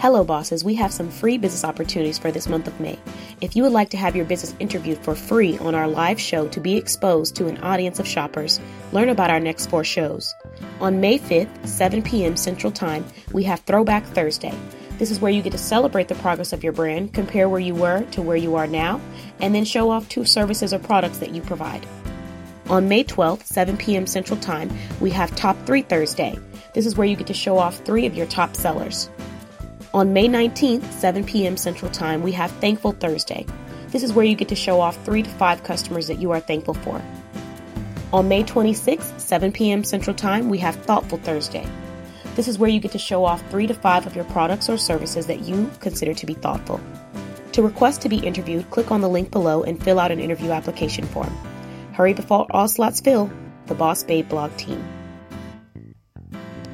Hello, bosses. We have some free business opportunities for this month of May. If you would like to have your business interviewed for free on our live show to be exposed to an audience of shoppers, learn about our next four shows. On May 5th, 7 p.m. Central Time, we have Throwback Thursday. This is where you get to celebrate the progress of your brand, compare where you were to where you are now, and then show off two services or products that you provide. On May 12th, 7 p.m. Central Time, we have Top 3 Thursday. This is where you get to show off three of your top sellers. On May 19th, 7 p.m. Central Time, we have Thankful Thursday. This is where you get to show off three to five customers that you are thankful for. On May 26th, 7 p.m. Central Time, we have Thoughtful Thursday. This is where you get to show off three to five of your products or services that you consider to be thoughtful. To request to be interviewed, click on the link below and fill out an interview application form. Hurry before all slots fill. The Boss Babe blog team.